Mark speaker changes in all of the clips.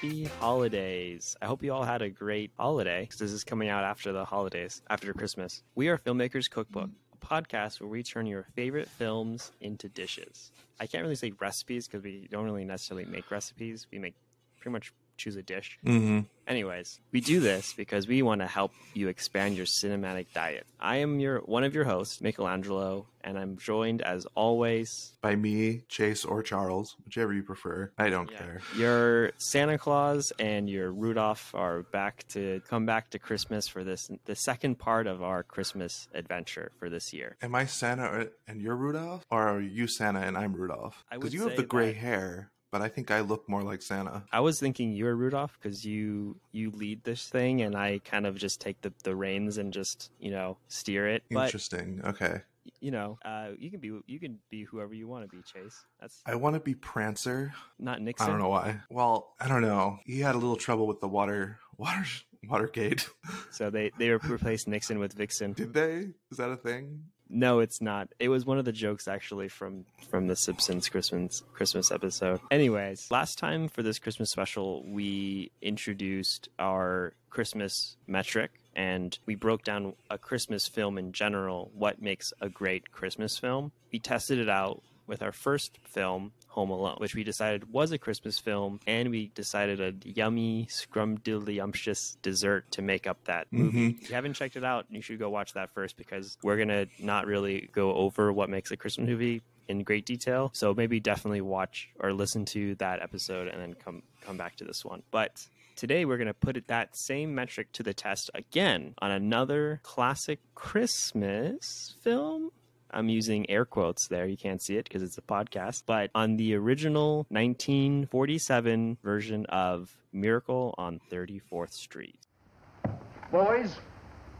Speaker 1: Happy holidays. I hope you all had a great holiday because this is coming out after the holidays, after Christmas. We are Filmmakers Cookbook, a podcast where we turn your favorite films into dishes. I can't really say recipes because we don't really necessarily make recipes. We make pretty much choose a dish.
Speaker 2: Mm-hmm.
Speaker 1: Anyways, we do this because we want to help you expand your cinematic diet. I am your one of your hosts, Michelangelo, and I'm joined as always
Speaker 2: By me, Chase, or Charles, whichever you prefer. I don't
Speaker 1: Yeah.
Speaker 2: care.
Speaker 1: Your Santa Claus and your Rudolph are back to come back to Christmas for this the second part of our Christmas adventure for this year.
Speaker 2: Am I Santa and you're Rudolph? Or are you Santa and I'm Rudolph? Because you have the gray
Speaker 1: that-
Speaker 2: hair, but I think I look more like Santa.
Speaker 1: I was thinking you're Rudolph because you you lead this thing and I kind of just take the, the reins and just you know steer it. But
Speaker 2: Interesting. Okay.
Speaker 1: you know, uh, you can be you can be whoever you want to be, Chase. That's
Speaker 2: I want to be Prancer.
Speaker 1: not Nixon.
Speaker 2: I don't know why. Well, I don't know. He had a little trouble with the water, water, Watergate.
Speaker 1: So they they replaced Nixon with Vixen.
Speaker 2: Did they? Is that a thing?
Speaker 1: No, it's not. It was one of the jokes actually from from the Simpsons Christmas Christmas episode. Anyways, last time for this Christmas special, we introduced our Christmas metric and we broke down a Christmas film in general, what makes a great Christmas film. We tested it out with our first film, Home Alone, which we decided was a Christmas film, and we decided a yummy, scrumdiddlyumptious dessert to make up that movie. Mm-hmm. If you haven't checked it out, you should go watch that first because we're gonna not really go over what makes a Christmas movie in great detail. So maybe definitely watch or listen to that episode and then come come back to this one. But Today, we're going to put that same metric to the test again on another classic Christmas film. I'm using air quotes there. You can't see it because it's a podcast. But on the original 1947 version of Miracle on 34th Street.
Speaker 3: Boys,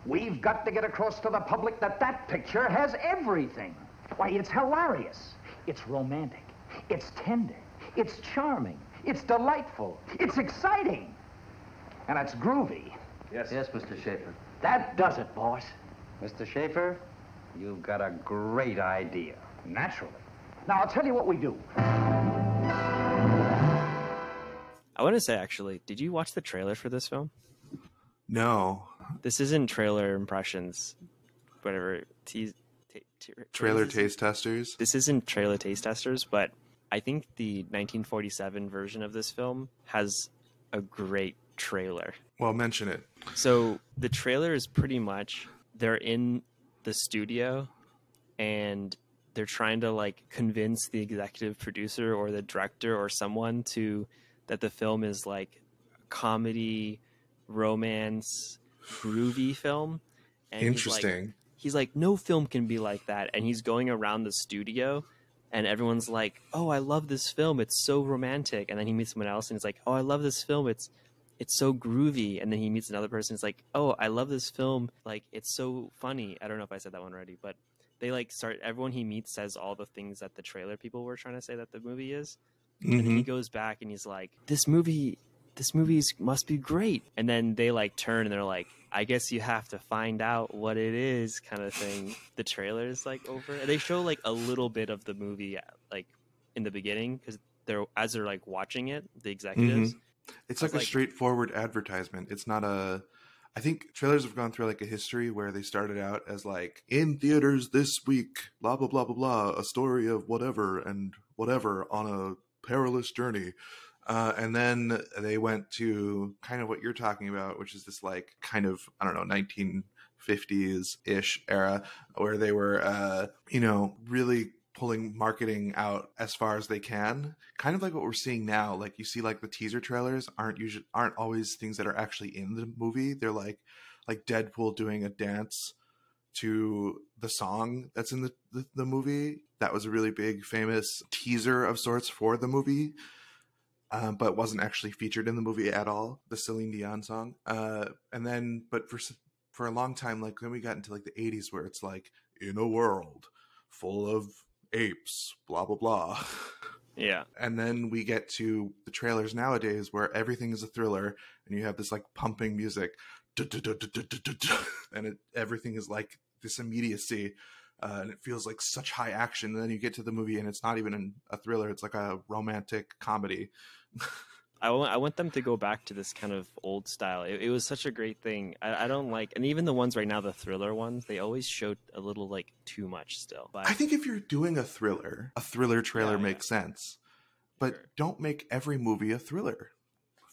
Speaker 3: we've got to get across to the public that that picture has everything. Why, it's hilarious. It's romantic. It's tender. It's charming. It's delightful. It's exciting. And it's groovy.
Speaker 4: Yes. Yes, Mr. Schaefer.
Speaker 3: That does it, boys.
Speaker 4: Mr. Schaefer, you've got a great idea.
Speaker 3: Naturally. Now, I'll tell you what we do.
Speaker 1: I want to say, actually, did you watch the trailer for this film?
Speaker 2: No.
Speaker 1: This isn't trailer impressions, whatever. Tease, ta- ta-
Speaker 2: Trailer
Speaker 1: this
Speaker 2: taste testers.
Speaker 1: This isn't trailer taste testers, but I think the 1947 version of this film has a great trailer.
Speaker 2: Well, mention it.
Speaker 1: So the trailer is pretty much they're in the studio and they're trying to like convince the executive producer or the director or someone to that the film is like comedy, romance, groovy film. And he's like-
Speaker 2: Interesting.
Speaker 1: he's like, no film can be like that. And he's going around the studio and everyone's like, oh, I love this film. It's so romantic. And then he meets someone else and he's like, oh, I love this film. It's it's so groovy. And then he meets another person. It's like, oh, I love this film. Like it's so funny. I don't know if I said that one already, but they like start. Everyone he meets says all the things that the trailer people were trying to say that the movie is. And then he
Speaker 2: Mhm.
Speaker 1: goes back and he's like, "This movie, this movie must be great." And then they like turn and they're like, "I guess you have to find out what it is," kind of thing. the trailer is like over. And they show like a little bit of the movie like in the beginning because they're as they're like watching it, the executives.
Speaker 2: It's
Speaker 1: I
Speaker 2: like a
Speaker 1: like-
Speaker 2: straightforward advertisement. It's not a. I think trailers have gone through like a history where they started out as like in theaters this week, blah blah blah blah blah, a story of whatever and whatever on a perilous journey, uh, and then they went to kind of what you're talking about, which is this like kind of I don't know 1950s ish era where they were uh, you know really pulling marketing out as far as they can kind of like what we're seeing now. Like you see like the teaser trailers aren't usually aren't always things that are actually in the movie. They're like like deadpool doing a dance to the song that's in the, the, the movie. That was a really big famous teaser of sorts for the movie um, but wasn't actually featured in the movie at all the celine dion song. Uh, and then but for for a long time like then we got into like the 80s where it's like in a world full of apes blah blah blah.
Speaker 1: Yeah,
Speaker 2: and then we get to the trailers nowadays where everything is a thriller and you have this like pumping music. And it, everything is like this immediacy uh, and it feels like such high action. And then you get to the movie and it's not even an- a thriller. It's like a romantic comedy
Speaker 1: I want, I want them to go back to this kind of old style. It, it was such a great thing. I, I don't like, and even the ones right now, the thriller ones, they always showed a little like too much still. But
Speaker 2: I think if you're doing a thriller, a thriller trailer
Speaker 1: Yeah, yeah.
Speaker 2: makes sense. But
Speaker 1: Sure.
Speaker 2: don't make every movie a thriller.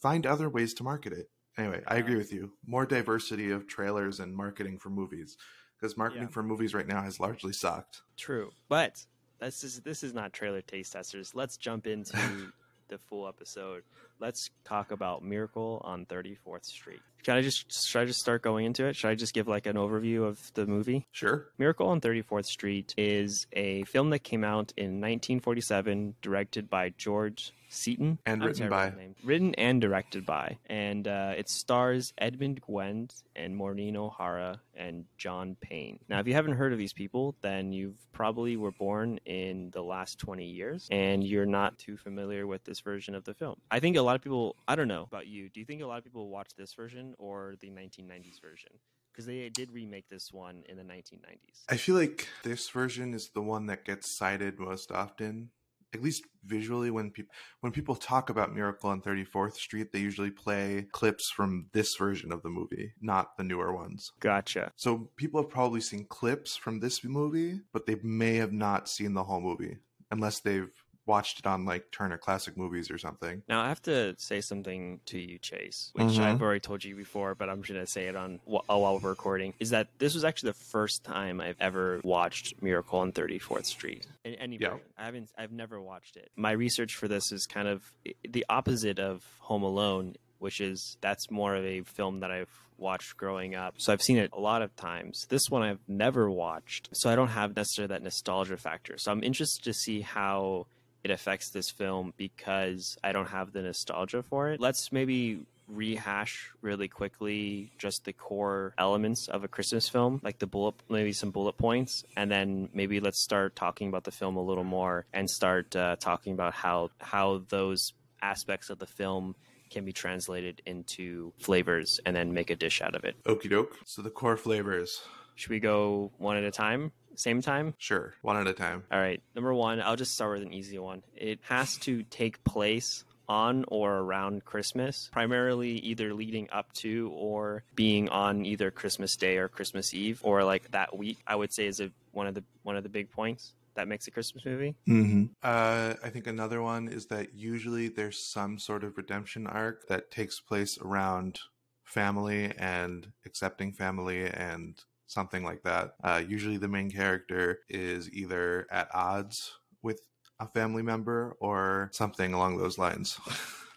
Speaker 2: Find other ways to market it. Anyway, I agree with you. More diversity of trailers and marketing for movies. Because marketing
Speaker 1: Yeah.
Speaker 2: for movies right now has largely sucked.
Speaker 1: True, but this is this is not trailer taste testers. Let's jump into the full episode. Let's talk about Miracle on 34th Street. Can I just should I just start going into it? Should I just give like an overview of the movie?
Speaker 2: Sure.
Speaker 1: Miracle on 34th Street is a film that came out in 1947, directed by George Seaton,
Speaker 2: And
Speaker 1: I'm
Speaker 2: written by.
Speaker 1: written and directed by, and uh, it stars Edmund Gwenn and Maureen O'Hara and John Payne. Now, if you haven't heard of these people, then you've probably were born in the last 20 years, and you're not too familiar with this version of the film. I think a lot of people. I don't know about you. Do you think a lot of people watch this version or the 1990s version? Because they did remake this one in the 1990s.
Speaker 2: I feel like this version is the one that gets cited most often. At least visually, when people when people talk about Miracle on 34th Street, they usually play clips from this version of the movie, not the newer ones.
Speaker 1: Gotcha.
Speaker 2: So people have probably seen clips from this movie, but they may have not seen the whole movie unless they've watched it on like Turner Classic Movies or something.
Speaker 1: Now I have to say something to you, Chase, which
Speaker 2: Mhm.
Speaker 1: I've already told you before, but I'm just gonna say it on wh- while we're recording. Is that this was actually the first time I've ever watched Miracle on 34th Street in any
Speaker 2: Yeah.
Speaker 1: version. I haven't. I've never watched it. My research for this is kind of the opposite of Home Alone, which is that's more of a film that I've watched growing up. So I've seen it a lot of times. This one I've never watched, so I don't have necessarily that nostalgia factor. So I'm interested to see how it affects this film because I don't have the nostalgia for it. Let's maybe rehash really quickly just the core elements of a Christmas film, like the bullet, maybe some bullet points, and then maybe let's start talking about the film a little more and start uh, talking about how how those aspects of the film can be translated into flavors and then make a dish out of it.
Speaker 2: Okie doke. So the core flavors.
Speaker 1: Should we go one at a time? Same time?
Speaker 2: Sure, one at a time.
Speaker 1: All right. Number one, I'll just start with an easy one. It has to take place on or around Christmas, primarily either leading up to or being on either Christmas Day or Christmas Eve or like that week. I would say is a, one of the one of the big points that makes a Christmas movie.
Speaker 2: Mm-hmm. Uh, I think another one is that usually there's some sort of redemption arc that takes place around family and accepting family and something like that. Uh, usually the main character is either at odds with a family member or something along those lines.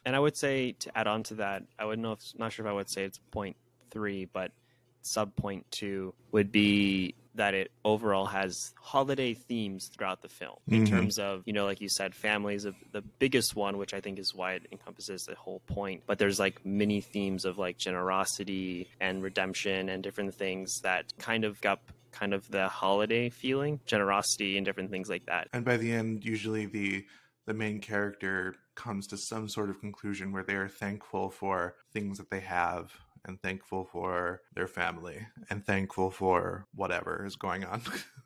Speaker 1: And I would say to add on to that, I wouldn't know if not sure if I would say it's point three, but sub point two would be that it overall has holiday themes throughout the film. In
Speaker 2: Mhm.
Speaker 1: terms of you know like you said family is the biggest one which i think is why it encompasses the whole point. But there's like many themes of like generosity and redemption and different things that kind of got kind of the holiday feeling generosity and different things like that.
Speaker 2: And by the end, usually the the main character comes to some sort of conclusion where they are thankful for things that they have and thankful for their family and thankful for whatever is going on.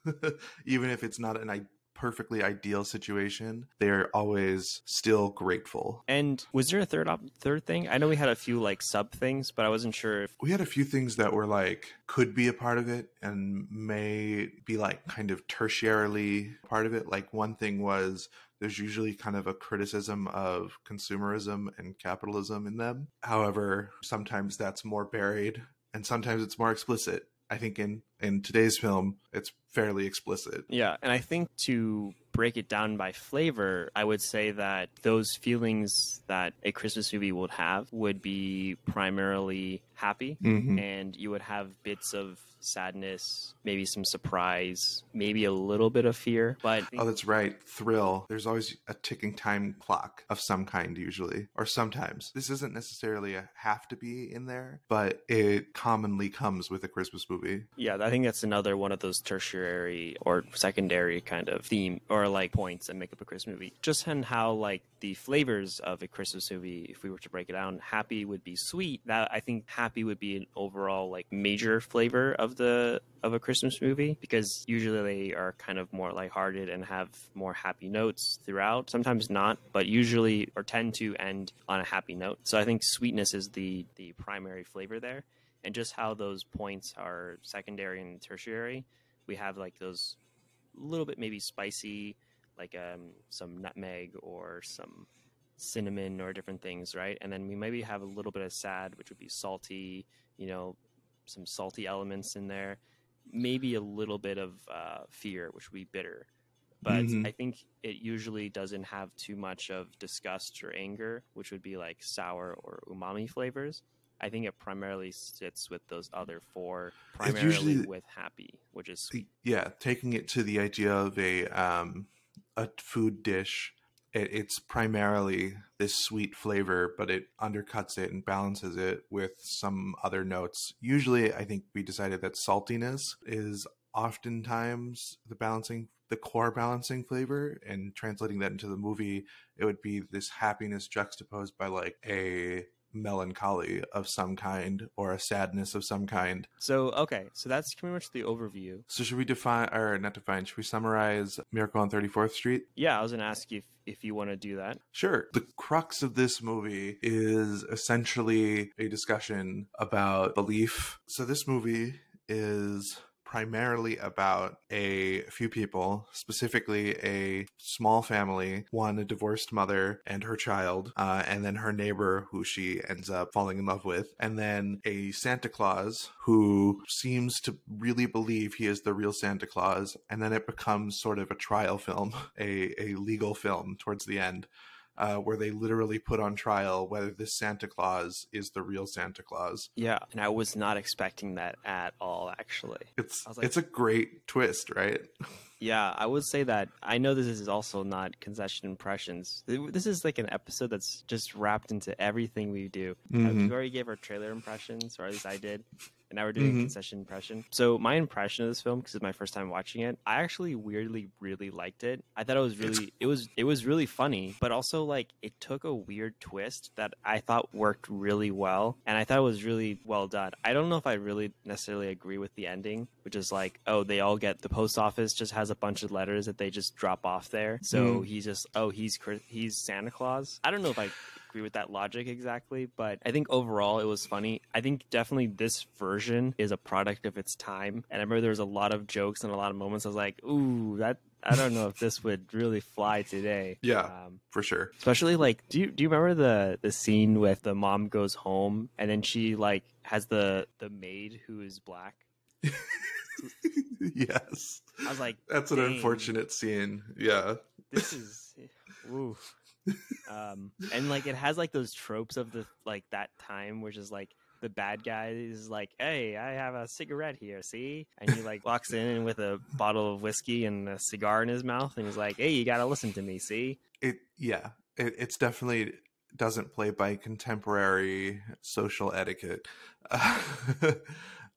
Speaker 2: Even if it's not an I- perfectly ideal situation they're always still grateful.
Speaker 1: And was there a third op- third thing? I know we had a few like sub things but i wasn't sure if
Speaker 2: we had a few things that were like could be a part of it and may be like kind of tertiarily part of it. Like one thing was there's usually kind of a criticism of consumerism and capitalism in them. However sometimes that's more buried and sometimes it's more explicit i think in in today's film it's fairly explicit
Speaker 1: Yeah, and I think to break it down by flavor, I would say that those feelings that a Christmas movie would have would be primarily happy,
Speaker 2: Mhm.
Speaker 1: and you would have bits of sadness, maybe some surprise, maybe a little bit of fear. But
Speaker 2: Oh, that's right. Thrill. There's always a ticking time clock of some kind, usually, or sometimes. This isn't necessarily a have to be in there, but it commonly comes with a Christmas movie.
Speaker 1: yeah, I think that's another one of those tertiary or secondary kind of theme or like points that make up a Christmas movie. Just in how like the flavors of a Christmas movie, if we were to break it down, happy would be sweet. That I think happy would be an overall like major flavor of the of a Christmas movie because usually they are kind of more lighthearted and have more happy notes throughout. Sometimes not, but usually or tend to end on a happy note. So I think sweetness is the the primary flavor there and just how those points are secondary and tertiary. We have like those little bit maybe spicy, like um, some nutmeg or some cinnamon or different things, right? And then we maybe have a little bit of sad, which would be salty, you know, some salty elements in there. Maybe a little bit of uh, fear, which would be bitter. But
Speaker 2: Mhm.
Speaker 1: I think it usually doesn't have too much of disgust or anger, which would be like sour or umami flavors. I think it primarily sits with those other four, primarily
Speaker 2: usually-
Speaker 1: with happy, which is
Speaker 2: The- yeah, taking it to the idea of a um, a food dish, it, it's primarily this sweet flavor, but it undercuts it and balances it with some other notes. Usually, I think we decided that saltiness is oftentimes the balancing, the core balancing flavor, and translating that into the movie, it would be this happiness juxtaposed by like a melancholy of some kind or a sadness of some kind.
Speaker 1: so okay. So that's pretty much the overview.
Speaker 2: So should we define or not define? Should we summarize Miracle on 34th Street?
Speaker 1: Yeah, I was gonna ask you if, if you want to do that.
Speaker 2: Sure. The crux of this movie is essentially a discussion about belief. So this movie is primarily about a few people, specifically a small family, one a divorced mother and her child, uh, and then her neighbor who she ends up falling in love with, and then a Santa Claus who seems to really believe he is the real Santa Claus, and then it becomes sort of a trial film, a, a legal film towards the end uh, where they literally put on trial whether this Santa Claus is the real Santa Claus.
Speaker 1: Yeah, and I was not expecting that at all. Actually,
Speaker 2: It's
Speaker 1: like-
Speaker 2: it's a great twist, right?
Speaker 1: yeah, I would say that. I know this is also not concession impressions. This is like an episode that's just wrapped into everything we do. Uh,
Speaker 2: Mhm.
Speaker 1: We already gave our trailer impressions, or at least I did. And now we're doing
Speaker 2: Mhm.
Speaker 1: concession impression. So my impression of this film, because it's my first time watching it, I actually weirdly really liked it. I thought it was really, it was, it was really funny, but also like it took a weird twist that I thought worked really well, and I thought it was really well done. I don't know if I really necessarily agree with the ending, which is like, oh, they all get the post office just has a bunch of letters that they just drop off there. So
Speaker 2: Mm.
Speaker 1: he's just, oh, he's he's Santa Claus. I don't know if I agree with that logic exactly, but I think overall it was funny. I think definitely this version is a product of its time. And I remember there was a lot of jokes and a lot of moments I was like, ooh, that I don't know if this would really fly today.
Speaker 2: Yeah.
Speaker 1: Um,
Speaker 2: For sure.
Speaker 1: especially like do you do you remember the the scene with the mom goes home and then she like has the the maid who is black?
Speaker 2: yes.
Speaker 1: I was like,
Speaker 2: That's an unfortunate scene. Yeah.
Speaker 1: this is ooh. Um and like it has like those tropes of the like that time which is like the bad guy is like hey i have a cigarette here see and he like walks in with a bottle of whiskey and a cigar in his mouth and he's like hey you gotta listen to me see
Speaker 2: It yeah. It, it's definitely doesn't play by contemporary social etiquette.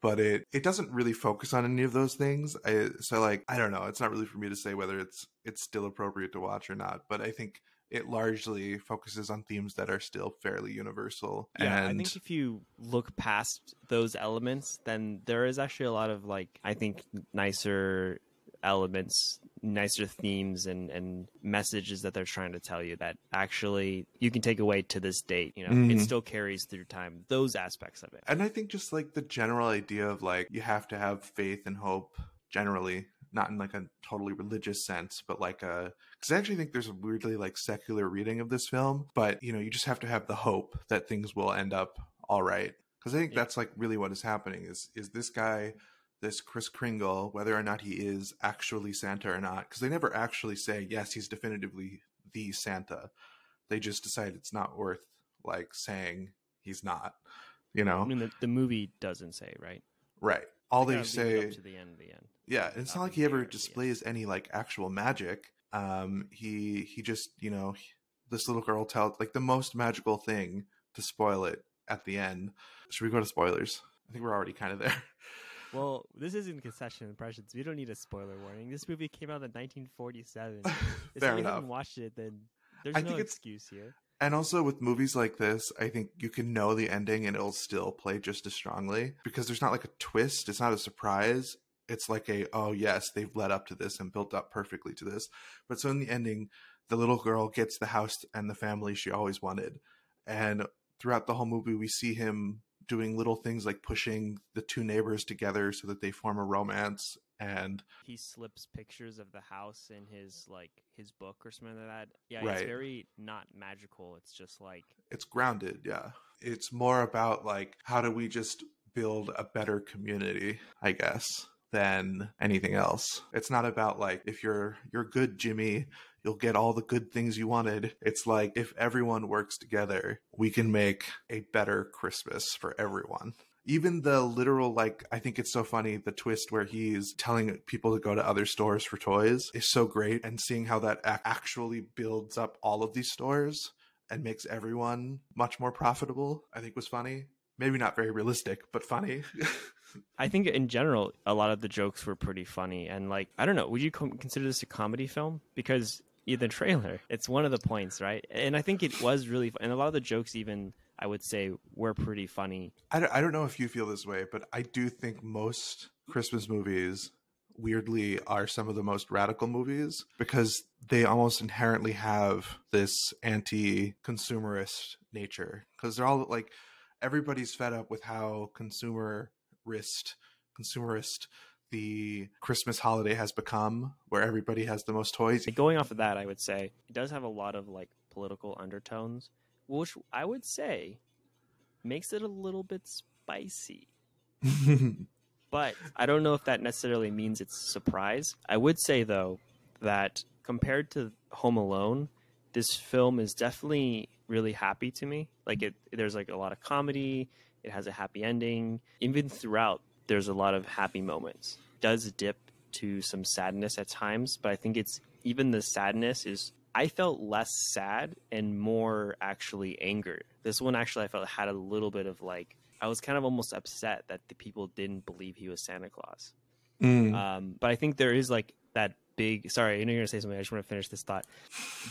Speaker 2: but it it doesn't really focus on any of those things. I, so like I don't know. It's not really for me to say whether it's it's still appropriate to watch or not. But I think it largely focuses on themes that are still fairly universal.
Speaker 1: yeah
Speaker 2: and
Speaker 1: i think if you look past those elements then there is actually a lot of like i think nicer elements nicer themes and and messages that they're trying to tell you that actually you can take away to this date you know it
Speaker 2: Mhm.
Speaker 1: still carries through time those aspects of it
Speaker 2: and I think just like the general idea of like you have to have faith and hope generally, not in like a totally religious sense, but like a because I actually think there's a weirdly like secular reading of this film, but you know you just have to have the hope that things will end up all right. Because I think
Speaker 1: Yeah.
Speaker 2: that's like really what is happening is is this guy. This Chris Kringle, whether or not he is actually Santa or not, because they never actually say yes, he's definitively the Santa. They just decide it's not worth like saying he's not. You know,
Speaker 1: i mean the, the movie doesn't say right
Speaker 2: Right. All they
Speaker 1: Gotta leave it
Speaker 2: say,
Speaker 1: to the end the end
Speaker 2: yeah, it's
Speaker 1: up
Speaker 2: not like he ever displays any like actual magic. Um, he he just you know he- this little girl tells like the most magical thing to spoil it at the end. Should we go to spoilers? I think we're already kind of there.
Speaker 1: Well, this isn't concession impressions. We don't need a spoiler warning. This movie came out in 1947. if
Speaker 2: Fair
Speaker 1: you
Speaker 2: enough.
Speaker 1: haven't watched it, then there's
Speaker 2: I
Speaker 1: no excuse here.
Speaker 2: And also with movies like this, I think you can know the ending and it'll still play just as strongly because there's not like a twist. It's not a surprise. It's like a, oh yes, they've led up to this and built up perfectly to this. But so in the ending, the little girl gets the house and the family she always wanted. And throughout the whole movie, we see him doing little things like pushing the two neighbors together so that they form a romance. And
Speaker 1: He slips pictures of the house in his like his book or something like that. Yeah,
Speaker 2: Right.
Speaker 1: it's very not magical. It's just like
Speaker 2: it's grounded yeah it's more about like how do we just build a better community i guess than anything else it's not about like if you're you're good jimmy you'll get all the good things you wanted it's like if everyone works together we can make a better christmas for everyone even the literal like i think it's so funny the twist where he's telling people to go to other stores for toys is so great and seeing how that ac- actually builds up all of these stores and makes everyone much more profitable i think was funny maybe not very realistic but funny
Speaker 1: I think in general, a lot of the jokes were pretty funny, and like I don't know, would you consider this a comedy film? Because the trailer, it's one of the points, right? And I think it was really, fu- and a lot of the jokes, even I would say, were pretty funny.
Speaker 2: I don't, I don't know if you feel this way but i do think most christmas movies weirdly are some of the most radical movies because they almost inherently have this anti-consumerist nature. Because they're all like everybody's fed up with how consumerist consumerist the christmas holiday has become where everybody has the most toys.
Speaker 1: Going off of that, I would say it does have a lot of like political undertones, which I would say makes it a little bit spicy. but I don't know if that necessarily means it's a surprise. I would say though that compared to Home Alone, this film is definitely really happy to me. Like it there's like a lot of comedy, it has a happy ending. Even throughout there's a lot of happy moments. It does dip to some sadness at times, but I think it's even the sadness is I felt less sad and more actually anger. This one actually I felt had a little bit of like I was kind of almost upset that the people didn't believe he was Santa Claus.
Speaker 2: Mm.
Speaker 1: Um, but I think there is like that big. Sorry, I know you're gonna say something. I just want to finish this thought.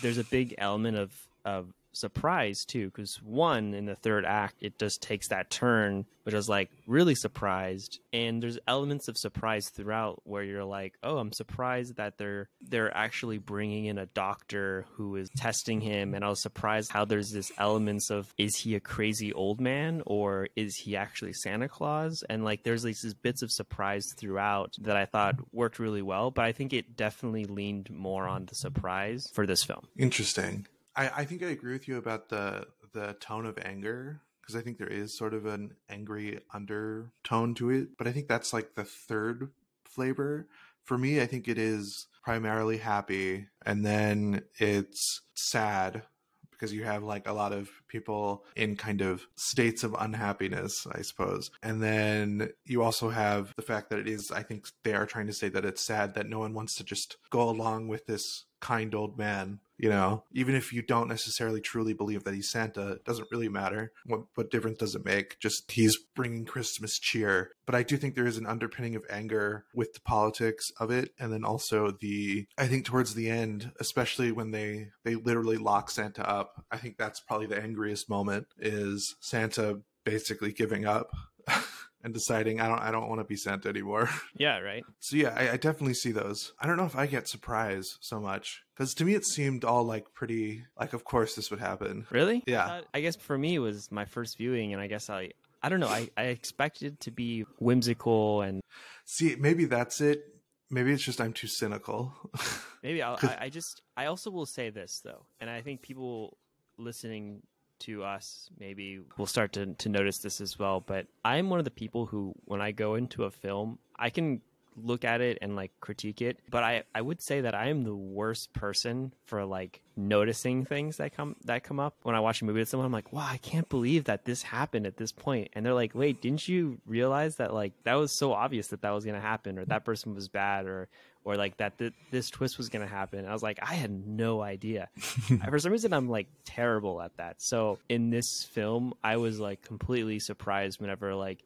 Speaker 1: There's a big element of of surprise too, because one in the third act, it just takes that turn, which I was like really surprised. And there's elements of surprise throughout where you're like, oh, I'm surprised that they're they're actually bringing in a doctor who is testing him, and I was surprised how there's this elements of is he a crazy old man or is he actually Santa Claus? And like there's these these bits of surprise throughout that I thought worked really well, but I think it definitely leaned more on the surprise for this film.
Speaker 2: Interesting. I, I think I agree with you about the the tone of anger because I think there is sort of an angry undertone to it, but I think that's like the third flavor. For me, I think it is primarily happy and then it's sad because you have like a lot of people in kind of states of unhappiness, I suppose. And then you also have the fact that it is, I think they are trying to say that it's sad that no one wants to just go along with this kind old man. You know, even if you don't necessarily truly believe that he's Santa, it doesn't really matter. What, what difference does it make? Just he's bringing Christmas cheer. But I do think there is an underpinning of anger with the politics of it. And then also the, I think towards the end, especially when they, they literally lock Santa up, I think that's probably the angriest moment is Santa basically giving up and deciding I don't I don't want to be Santa anymore.
Speaker 1: Yeah, right.
Speaker 2: So yeah, I, I definitely see those. I don't know if I get surprised so much because to me it seemed all like pretty like of course this would happen.
Speaker 1: Really?
Speaker 2: Yeah.
Speaker 1: I, thought- I guess for me it was my first viewing, and I guess I I don't know. I, I expected to be whimsical and
Speaker 2: See, maybe that's it. Maybe it's just I'm too cynical.
Speaker 1: Maybe I'll,
Speaker 2: 'Cause-
Speaker 1: I, I just I also will say this though, and I think people listening to us maybe we'll start to to notice this as well. But I'm one of the people who, when I go into a film, I can look at it and like critique it but i i would say that i am the worst person for like noticing things that come that come up when i watch a movie with someone i'm like wow i can't believe that this happened at this point and they're like wait didn't you realize that like that was so obvious that that was to happen or that person was bad or or like that th- this twist was going to happen. I was like, I had no idea. For some reason, I'm like terrible at that. So in this film, I was like completely surprised whenever like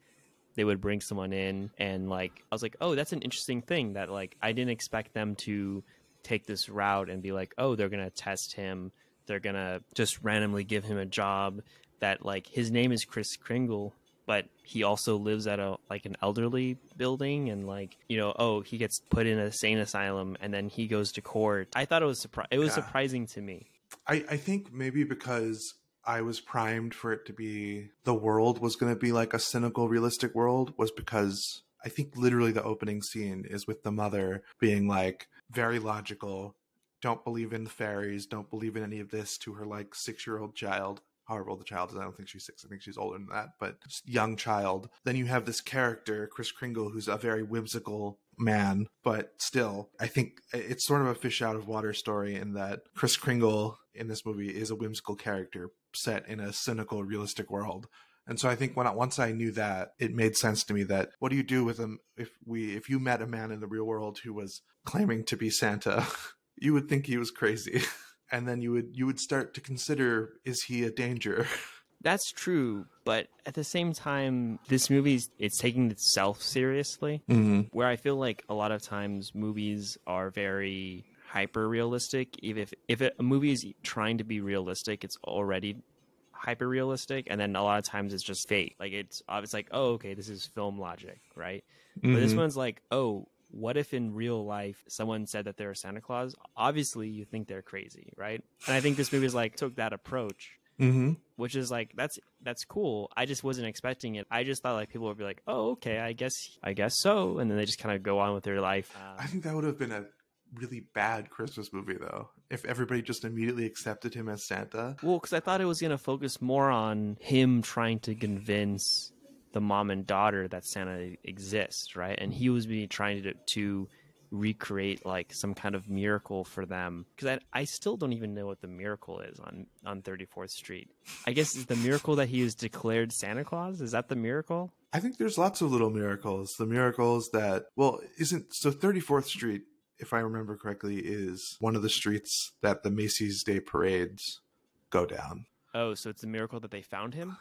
Speaker 1: they would bring someone in and like I was like, "Oh, that's an interesting thing that like I didn't expect them to take this route and be like, "Oh, they're going to test him. They're going to just randomly give him a job that like his name is Chris Kringle, but he also lives at a like an elderly building and like you know oh he gets put in a sane asylum and then he goes to court i thought it was surpri- it was
Speaker 2: Yeah.
Speaker 1: surprising to me
Speaker 2: I, I think maybe because I was primed for it to be the world was going to be like a cynical, realistic world was because I think literally the opening scene is with the mother being like very logical, don't believe in the fairies, don't believe in any of this to her like six year old child. However old the child is, I don't think she's six. I think she's older than that, but young child. Then you have this character, Chris Kringle, who's a very whimsical man, but still, I think it's sort of a fish out of water story in that Chris Kringle in this movie is a whimsical character set in a cynical, realistic world. And so I think when I, once I knew that, it made sense to me that what do you do with him if we if you met a man in the real world who was claiming to be Santa, you would think he was crazy. And then you would you would start to consider is he a danger?
Speaker 1: that's true but at the same time this movie it's taking itself seriously
Speaker 2: Mm-hmm.
Speaker 1: where i feel like a lot of times movies are very hyper realistic even if if a movie is trying to be realistic it's already hyper realistic and then a lot of times it's just fake like it's it's like oh okay this is film logic right but this one's like oh what if in real life someone said that they're santa claus obviously you think they're crazy right and i think this movie is like took that approach
Speaker 2: Mm-hmm.
Speaker 1: which is like that's that's cool i just wasn't expecting it i just thought like people would be like oh okay i guess i guess so and then they just kind of go on with their life
Speaker 2: I think that would have been a really bad Christmas movie though. If everybody just immediately accepted him as Santa.
Speaker 1: Well, because I thought it was going to focus more on him trying to convince the mom and daughter that Santa exists, right? And he was be trying to to recreate like some kind of miracle for them. Because I I still don't even know what the miracle is on on Thirty Fourth Street. I guess is the miracle that he is declared Santa Claus. Is that the miracle?
Speaker 2: I think there's lots of little miracles. The miracles that well, isn't so 34th Street, if I remember correctly, is one of the streets that the Macy's Day parades go down.
Speaker 1: Oh, so it's a miracle that they found him.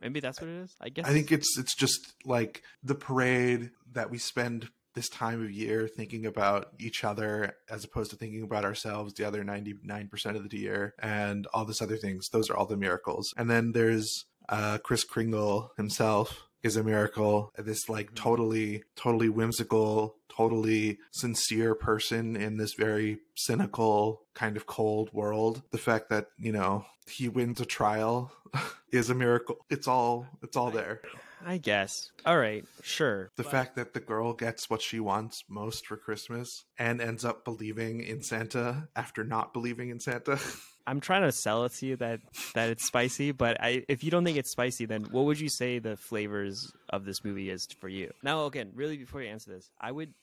Speaker 1: Maybe that's what it is. I guess.
Speaker 2: I think it's it's just like the parade that we spend this time of year thinking about each other as opposed to thinking about ourselves the other 99% of the year and all this other things. Those are all the miracles. And then there's uh chris kringle himself is a miracle. This like totally totally whimsical totally sincere person in this very cynical kind of cold world. The fact that you know he wins a trial is a miracle it's all it's all there
Speaker 1: I guess. All right. Sure.
Speaker 2: the fact that the girl gets what she wants most for Christmas and ends up believing in Santa after not believing in Santa.
Speaker 1: I'm trying to sell it to you that that it's spicy, but I, if you don't think it's spicy, then what would you say the flavors of this movie is for you? Now, again, really, before you answer this, I would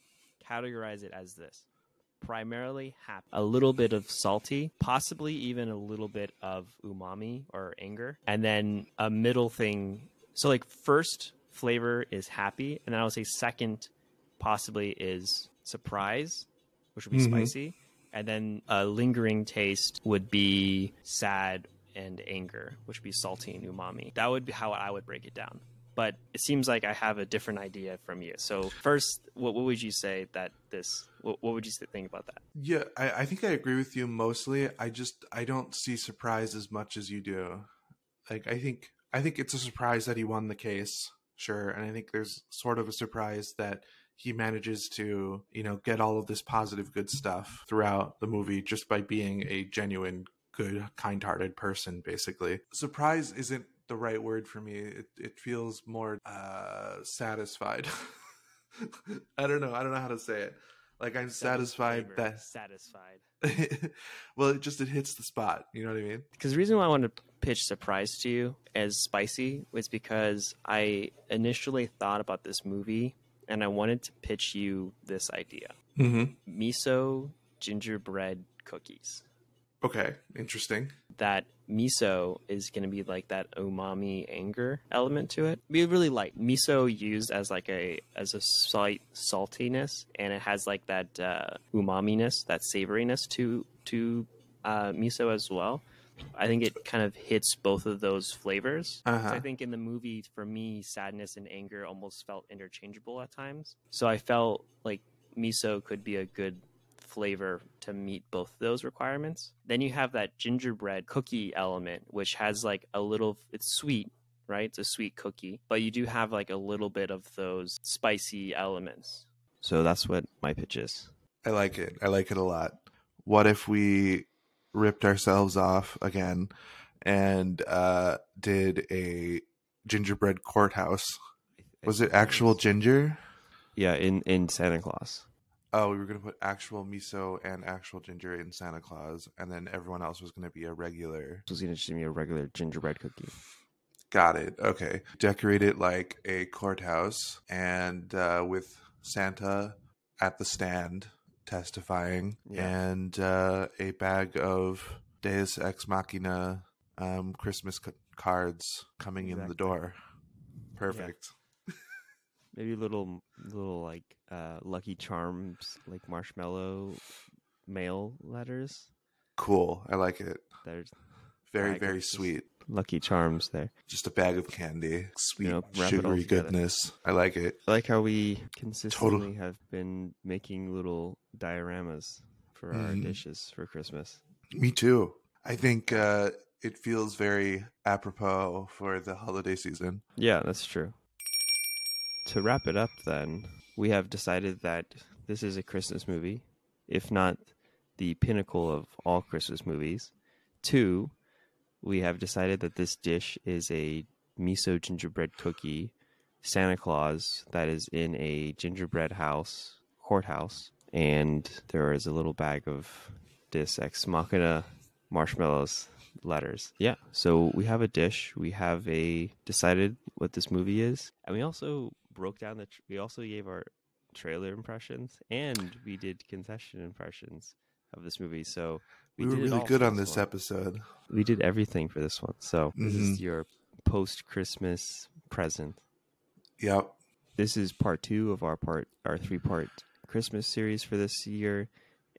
Speaker 1: categorize it as this: primarily happy, a little bit of salty, possibly even a little bit of umami or anger, and then a middle thing. So, like, first flavor is happy, and then I would say second possibly is surprise, which would be
Speaker 2: Mhm.
Speaker 1: spicy, and then a lingering taste would be sad and anger, which would be salty and umami. That would be how I would break it down. But it seems like I have a different idea from you. So first, what, what would you say that this? What, what would you think about that?
Speaker 2: yeah, I, I think I agree with you mostly. I just I don't see surprise as much as you do. Like I think I think it's a surprise that he won the case, sure, and I think there's sort of a surprise that he manages to, you know, get all of this positive good stuff throughout the movie just by being a genuine good kind-hearted person basically. Surprise isn't the right word for me. It it feels more uh satisfied. I don't know. I don't know how to say it. Like I'm satisfied that
Speaker 1: satisfied.
Speaker 2: well, it just it hits the spot. You know what I mean?
Speaker 1: Because the reason why I wanted to pitch surprise to you as spicy was because I initially thought about this movie and I wanted to pitch you this idea:
Speaker 2: Mm-hmm.
Speaker 1: miso gingerbread cookies.
Speaker 2: Okay, interesting.
Speaker 1: that miso is going to be like that umami anger element to it. We really like Miso used as like a as a slight saltiness, and it has like that uh, umami-ness, that savoriness to to uh, miso as well. I think it kind of hits both of those flavors.
Speaker 2: Uh-huh.
Speaker 1: I think in the movie, for me, sadness and anger almost felt interchangeable at times. So I felt like miso could be a good flavor to meet both those requirements. Then you have that gingerbread cookie element, which has like a little, it's sweet, right? It's a sweet cookie, but you do have like a little bit of those spicy elements. So that's what my pitch is.
Speaker 2: I like it. I like it a lot. What if we ripped ourselves off again and uh, did a gingerbread courthouse? Was it actual ginger?
Speaker 1: Yeah, in in Santa Claus.
Speaker 2: Oh, we were going to put actual miso and actual ginger in Santa Claus, and then everyone else was going to be a regular.
Speaker 1: This was going to be a regular gingerbread cookie.
Speaker 2: Got it. Okay. Decorate it like a courthouse and uh, with Santa at the stand testifying
Speaker 1: Yeah.
Speaker 2: and uh, a bag of Deus Ex Machina um, Christmas c- cards coming in the door. Perfect.
Speaker 1: Maybe little little like uh lucky charms like marshmallow mail letters.
Speaker 2: Cool. I like it.
Speaker 1: There's
Speaker 2: Very, very sweet.
Speaker 1: lucky charms there.
Speaker 2: Just a bag of candy. Sweet,
Speaker 1: know, it all
Speaker 2: sugary goodness. I like it.
Speaker 1: I like how we consistently have been making little dioramas for our
Speaker 2: Mhm.
Speaker 1: dishes for Christmas.
Speaker 2: Me too. I think uh, it feels very apropos for the holiday season.
Speaker 1: Yeah, that's true. To wrap it up, then, we have decided that this is a Christmas movie, if not the pinnacle of all Christmas movies. Two, we have decided that this dish is a miso gingerbread cookie Santa Claus that is in a gingerbread house, courthouse, and there is a little bag of Deus Ex Machina marshmallows letters. Yeah. So we have a dish. We have a decided what this movie is, and we also broke down the. Tr- we also gave our trailer impressions, and we did concession impressions of this movie. So
Speaker 2: We, were
Speaker 1: did
Speaker 2: really good on this
Speaker 1: one.
Speaker 2: episode.
Speaker 1: We did everything for this one. So this is
Speaker 2: Mhm.
Speaker 1: your post Christmas present.
Speaker 2: Yep.
Speaker 1: This is part two of our part our three part Christmas series for this year,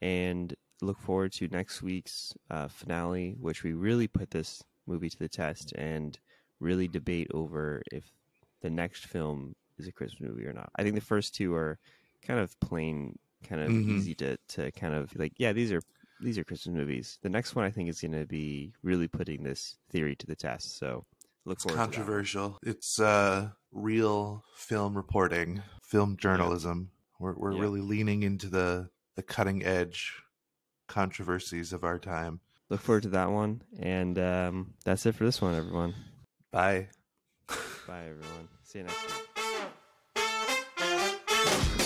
Speaker 1: and look forward to next week's uh, finale, which we really put this movie to the test and really debate over if the next film is a Christmas movie or not. I think the first two are kind of plain, kind of
Speaker 2: Mhm.
Speaker 1: easy to to kind of like, yeah, these are these are Christmas movies. The next one I think is going to be really putting this theory to the test. So look forward. to that
Speaker 2: controversial. It's uh, real film reporting, film journalism. We're we're
Speaker 1: Yeah.
Speaker 2: really leaning into the the cutting edge controversies of our time.
Speaker 1: look forward to that one. And um, that's it for this one, everyone.
Speaker 2: Bye.
Speaker 1: Bye, everyone. See you next week. Bye.